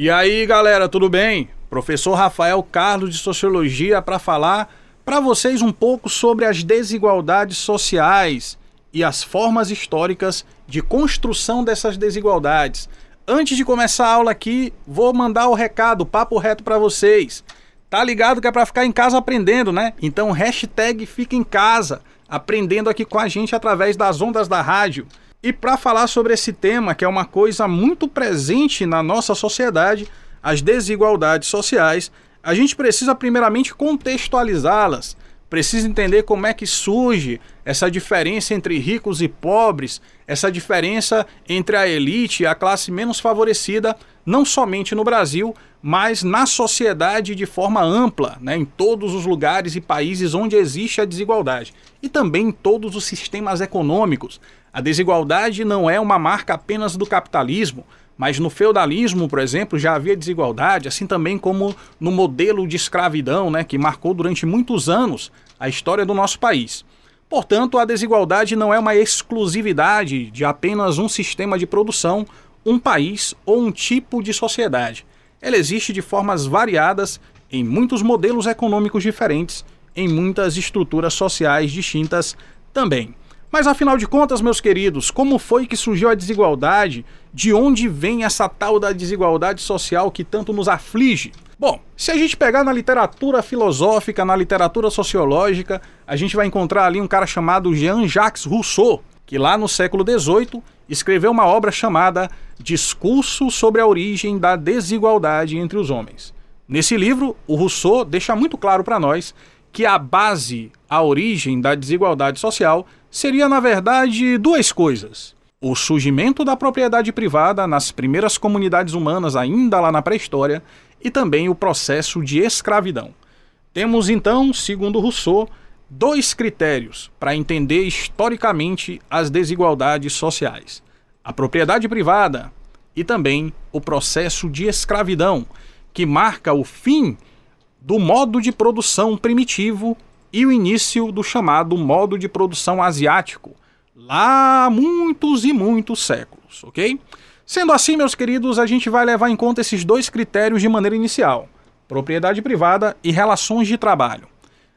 E aí, galera, tudo bem? Professor Rafael Carlos de Sociologia para falar para vocês um pouco sobre as desigualdades sociais e as formas históricas de construção dessas desigualdades. Antes de começar a aula aqui, vou mandar o recado, papo reto para vocês. Tá ligado que é para ficar em casa aprendendo, né? Então hashtag fica em casa, aprendendo aqui com a gente através das ondas da rádio. E para falar sobre esse tema, que é uma coisa muito presente na nossa sociedade, as desigualdades sociais, a gente precisa primeiramente contextualizá-las. Precisa entender como é que surge essa diferença entre ricos e pobres, essa diferença entre a elite e a classe menos favorecida, não somente no Brasil, mas na sociedade de forma ampla, né, em todos os lugares e países onde existe a desigualdade, e também em todos os sistemas econômicos. A desigualdade não é uma marca apenas do capitalismo, mas no feudalismo, por exemplo, já havia desigualdade, assim também como no modelo de escravidão, né, que marcou durante muitos anos a história do nosso país. Portanto, a desigualdade não é uma exclusividade de apenas um sistema de produção, um país ou um tipo de sociedade. Ela existe de formas variadas em muitos modelos econômicos diferentes, em muitas estruturas sociais distintas também. Mas afinal de contas, meus queridos, como foi que surgiu a desigualdade? De onde vem essa tal da desigualdade social que tanto nos aflige? Bom, se a gente pegar na literatura filosófica, na literatura sociológica, a gente vai encontrar ali um cara chamado Jean-Jacques Rousseau, que lá no século XVIII escreveu uma obra chamada Discurso sobre a Origem da Desigualdade entre os Homens. Nesse livro, o Rousseau deixa muito claro para nós que a base, a origem da desigualdade social seria, na verdade, duas coisas. O surgimento da propriedade privada nas primeiras comunidades humanas, ainda lá na pré-história, e também o processo de escravidão. Temos então, segundo Rousseau, dois critérios para entender historicamente as desigualdades sociais: a propriedade privada e também o processo de escravidão, que marca o fim do modo de produção primitivo e o início do chamado modo de produção asiático, lá há muitos e muitos séculos, ok? Sendo assim, meus queridos, a gente vai levar em conta esses dois critérios de maneira inicial: propriedade privada e relações de trabalho.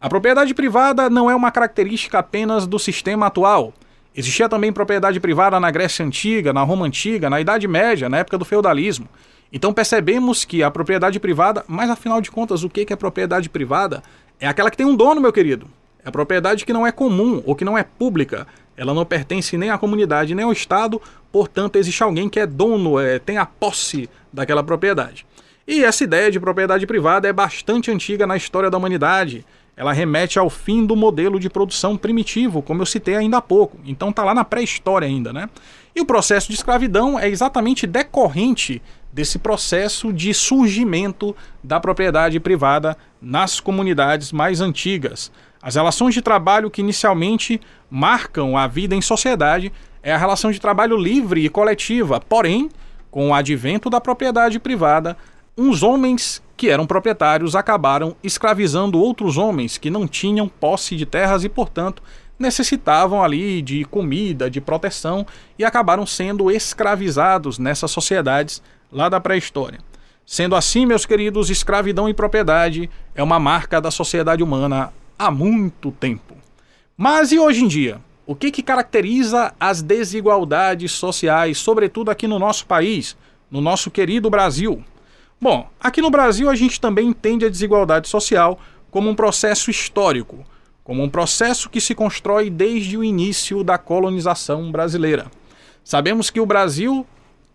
A propriedade privada não é uma característica apenas do sistema atual. Existia também propriedade privada na Grécia Antiga, na Roma Antiga, na Idade Média, na época do feudalismo. Então percebemos que a propriedade privada, mas afinal de contas, o que é propriedade privada? É aquela que tem um dono, meu querido. É a propriedade que não é comum ou que não é pública. Ela não pertence nem à comunidade nem ao Estado, portanto, existe alguém que é dono, é, tem a posse daquela propriedade. E essa ideia de propriedade privada é bastante antiga na história da humanidade. Ela remete ao fim do modelo de produção primitivo, como eu citei ainda há pouco. Então tá lá na pré-história ainda, né? E o processo de escravidão é exatamente decorrente desse processo de surgimento da propriedade privada nas comunidades mais antigas. As relações de trabalho que inicialmente marcam a vida em sociedade é a relação de trabalho livre e coletiva, porém, com o advento da propriedade privada, uns homens que eram proprietários acabaram escravizando outros homens que não tinham posse de terras e, portanto, necessitavam ali de comida, de proteção e acabaram sendo escravizados nessas sociedades lá da pré-história. Sendo assim, meus queridos, escravidão e propriedade é uma marca da sociedade humana há muito tempo. Mas e hoje em dia? O que, que caracteriza as desigualdades sociais, sobretudo aqui no nosso país, no nosso querido Brasil? Bom, aqui no Brasil a gente também entende a desigualdade social como um processo histórico, como um processo que se constrói desde o início da colonização brasileira. Sabemos que o Brasil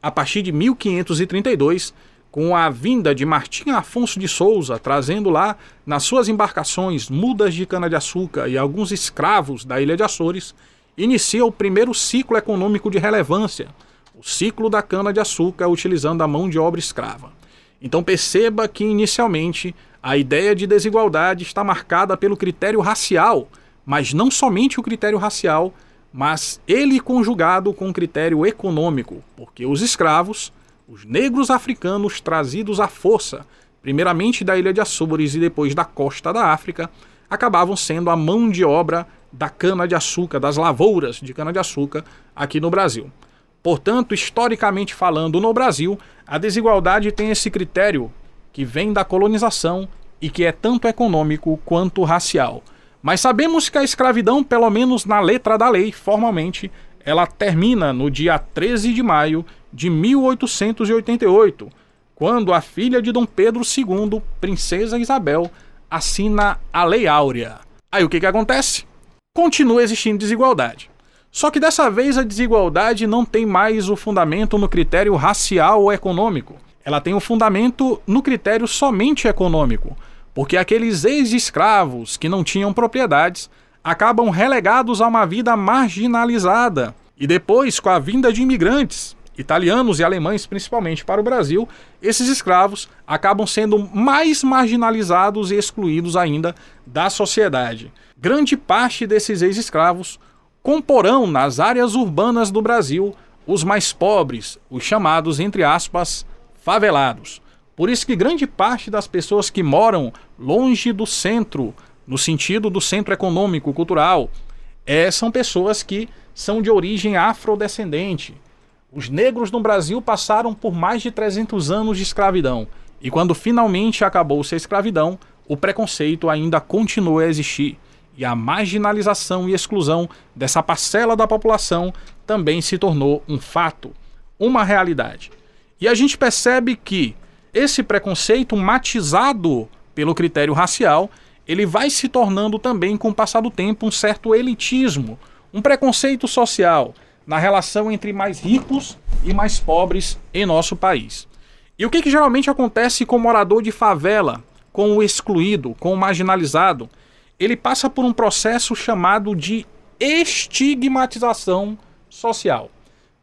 a partir de 1532, com a vinda de Martim Afonso de Souza, trazendo lá nas suas embarcações mudas de cana-de-açúcar e alguns escravos da ilha de Açores, inicia o primeiro ciclo econômico de relevância, o ciclo da cana-de-açúcar utilizando a mão de obra escrava. Então perceba que inicialmente a ideia de desigualdade está marcada pelo critério racial, mas não somente o critério racial, mas ele conjugado com critério econômico, porque os escravos, os negros africanos trazidos à força, primeiramente da ilha de Açores e depois da costa da África, acabavam sendo a mão de obra da cana-de-açúcar, das lavouras de cana-de-açúcar aqui no Brasil. Portanto, historicamente falando, no Brasil, a desigualdade tem esse critério que vem da colonização e que é tanto econômico quanto racial. Mas sabemos que a escravidão, pelo menos na letra da lei, formalmente, ela termina no dia 13 de maio de 1888, quando a filha de Dom Pedro II, Princesa Isabel, assina a Lei Áurea. Aí o que, que acontece? Continua existindo desigualdade. Só que dessa vez a desigualdade não tem mais o fundamento no critério racial ou econômico. Ela tem o fundamento no critério somente econômico, porque aqueles ex-escravos que não tinham propriedades acabam relegados a uma vida marginalizada. E depois, com a vinda de imigrantes, italianos e alemães principalmente para o Brasil, esses escravos acabam sendo mais marginalizados e excluídos ainda da sociedade. Grande parte desses ex-escravos comporão nas áreas urbanas do Brasil os mais pobres, os chamados, entre aspas, favelados. Por isso que grande parte das pessoas que moram longe do centro, no sentido do centro econômico, cultural, é, são pessoas que são de origem afrodescendente. Os negros no Brasil passaram por mais de 300 anos de escravidão. E quando finalmente acabou-se a escravidão, o preconceito ainda continua a existir. E a marginalização e exclusão dessa parcela da população também se tornou um fato, uma realidade. E a gente percebe que esse preconceito matizado pelo critério racial, ele vai se tornando também com o passar do tempo um certo elitismo, um preconceito social na relação entre mais ricos e mais pobres em nosso país. E o que, que geralmente acontece com o morador de favela, com o excluído, com o marginalizado? Ele passa por um processo chamado de estigmatização social.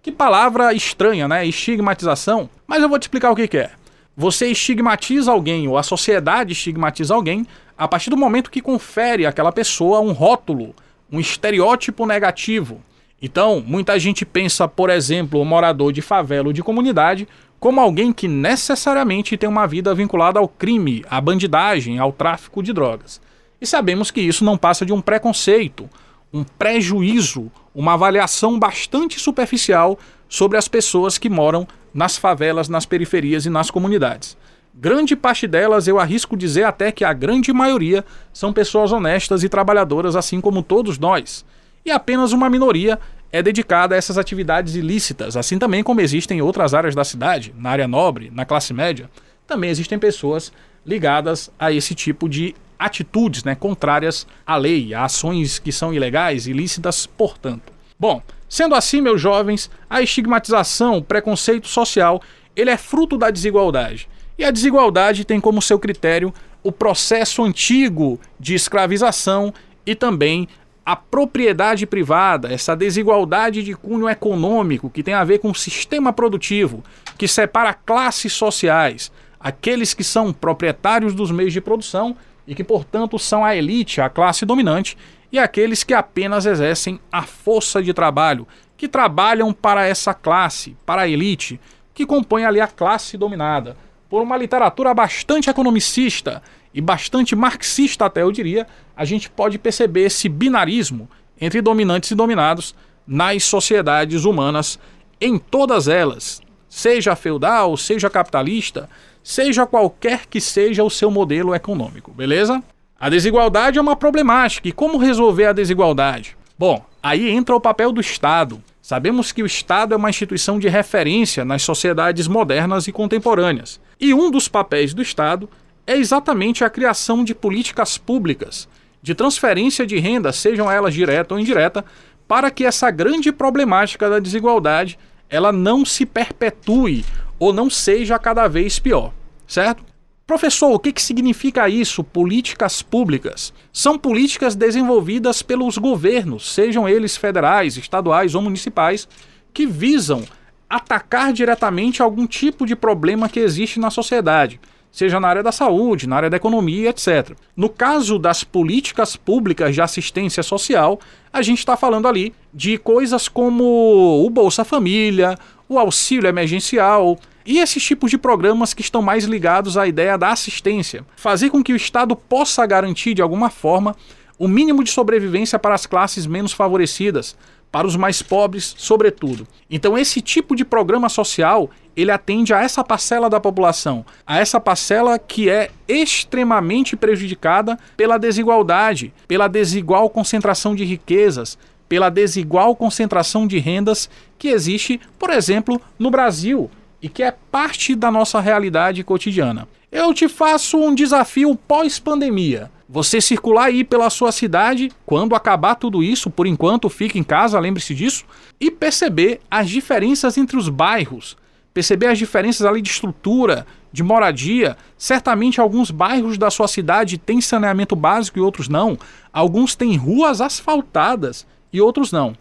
Que palavra estranha, né? Estigmatização. Mas eu vou te explicar o que, que é. Você estigmatiza alguém, ou a sociedade estigmatiza alguém, a partir do momento que confere àquela pessoa um rótulo, um estereótipo negativo. Então, muita gente pensa, por exemplo, o morador de favela ou de comunidade como alguém que necessariamente tem uma vida vinculada ao crime, à bandidagem, ao tráfico de drogas. E sabemos que isso não passa de um preconceito, um prejuízo, uma avaliação bastante superficial sobre as pessoas que moram nas favelas, nas periferias e nas comunidades. Grande parte delas, eu arrisco dizer até que a grande maioria, são pessoas honestas e trabalhadoras, assim como todos nós. E apenas uma minoria é dedicada a essas atividades ilícitas, assim também como existem em outras áreas da cidade, na área nobre, na classe média, também existem pessoas ligadas a esse tipo de atitudes né, contrárias à lei, a ações que são ilegais, ilícitas, portanto. Bom, sendo assim, meus jovens, a estigmatização, o preconceito social, ele é fruto da desigualdade. E a desigualdade tem como seu critério o processo antigo de escravização e também a propriedade privada, essa desigualdade de cunho econômico que tem a ver com o sistema produtivo, que separa classes sociais, aqueles que são proprietários dos meios de produção e que, portanto, são a elite, a classe dominante, e aqueles que apenas exercem a força de trabalho, que trabalham para essa classe, para a elite, que compõe ali a classe dominada. Por uma literatura bastante economicista e bastante marxista, até eu diria, a gente pode perceber esse binarismo entre dominantes e dominados nas sociedades humanas, em todas elas, seja feudal, seja capitalista, seja qualquer que seja o seu modelo econômico, beleza? A desigualdade é uma problemática. E como resolver a desigualdade? Bom, aí entra o papel do Estado. Sabemos que o Estado é uma instituição de referência nas sociedades modernas e contemporâneas. E um dos papéis do Estado é exatamente a criação de políticas públicas de transferência de renda, sejam elas direta ou indireta, para que essa grande problemática da desigualdade ela não se perpetue ou não seja cada vez pior, certo? Professor, o que, que significa isso? Políticas públicas. São políticas desenvolvidas pelos governos, sejam eles federais, estaduais ou municipais, que visam atacar diretamente algum tipo de problema que existe na sociedade, seja na área da saúde, na área da economia, etc. No caso das políticas públicas de assistência social, a gente está falando ali de coisas como o Bolsa Família, o auxílio emergencial e esses tipos de programas que estão mais ligados à ideia da assistência. Fazer com que o Estado possa garantir de alguma forma o mínimo de sobrevivência para as classes menos favorecidas, para os mais pobres, sobretudo. Então esse tipo de programa social, ele atende a essa parcela da população, a essa parcela que é extremamente prejudicada pela desigualdade, pela desigual concentração de riquezas, pela desigual concentração de rendas que existe, por exemplo, no Brasil e que é parte da nossa realidade cotidiana. Eu te faço um desafio pós-pandemia. Você circular aí pela sua cidade, quando acabar tudo isso, por enquanto fique em casa, lembre-se disso, e perceber as diferenças entre os bairros, perceber as diferenças ali de estrutura, de moradia. Certamente alguns bairros da sua cidade têm saneamento básico e outros não. Alguns têm ruas asfaltadas e outros não.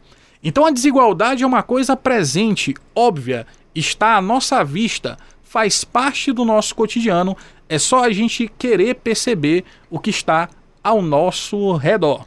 Então a desigualdade é uma coisa presente, óbvia, está à nossa vista, faz parte do nosso cotidiano é só a gente querer perceber o que está ao nosso redor.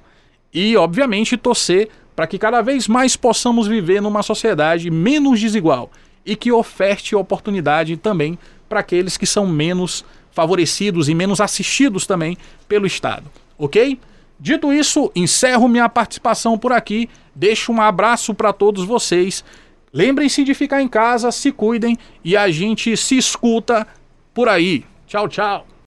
E, obviamente, torcer para que cada vez mais possamos viver numa sociedade menos desigual e que oferte oportunidade também para aqueles que são menos favorecidos e menos assistidos também pelo Estado. Ok? Dito isso, encerro minha participação por aqui. Deixo um abraço para todos vocês. Lembrem-se de ficar em casa, se cuidem e a gente se escuta por aí. Tchau, tchau.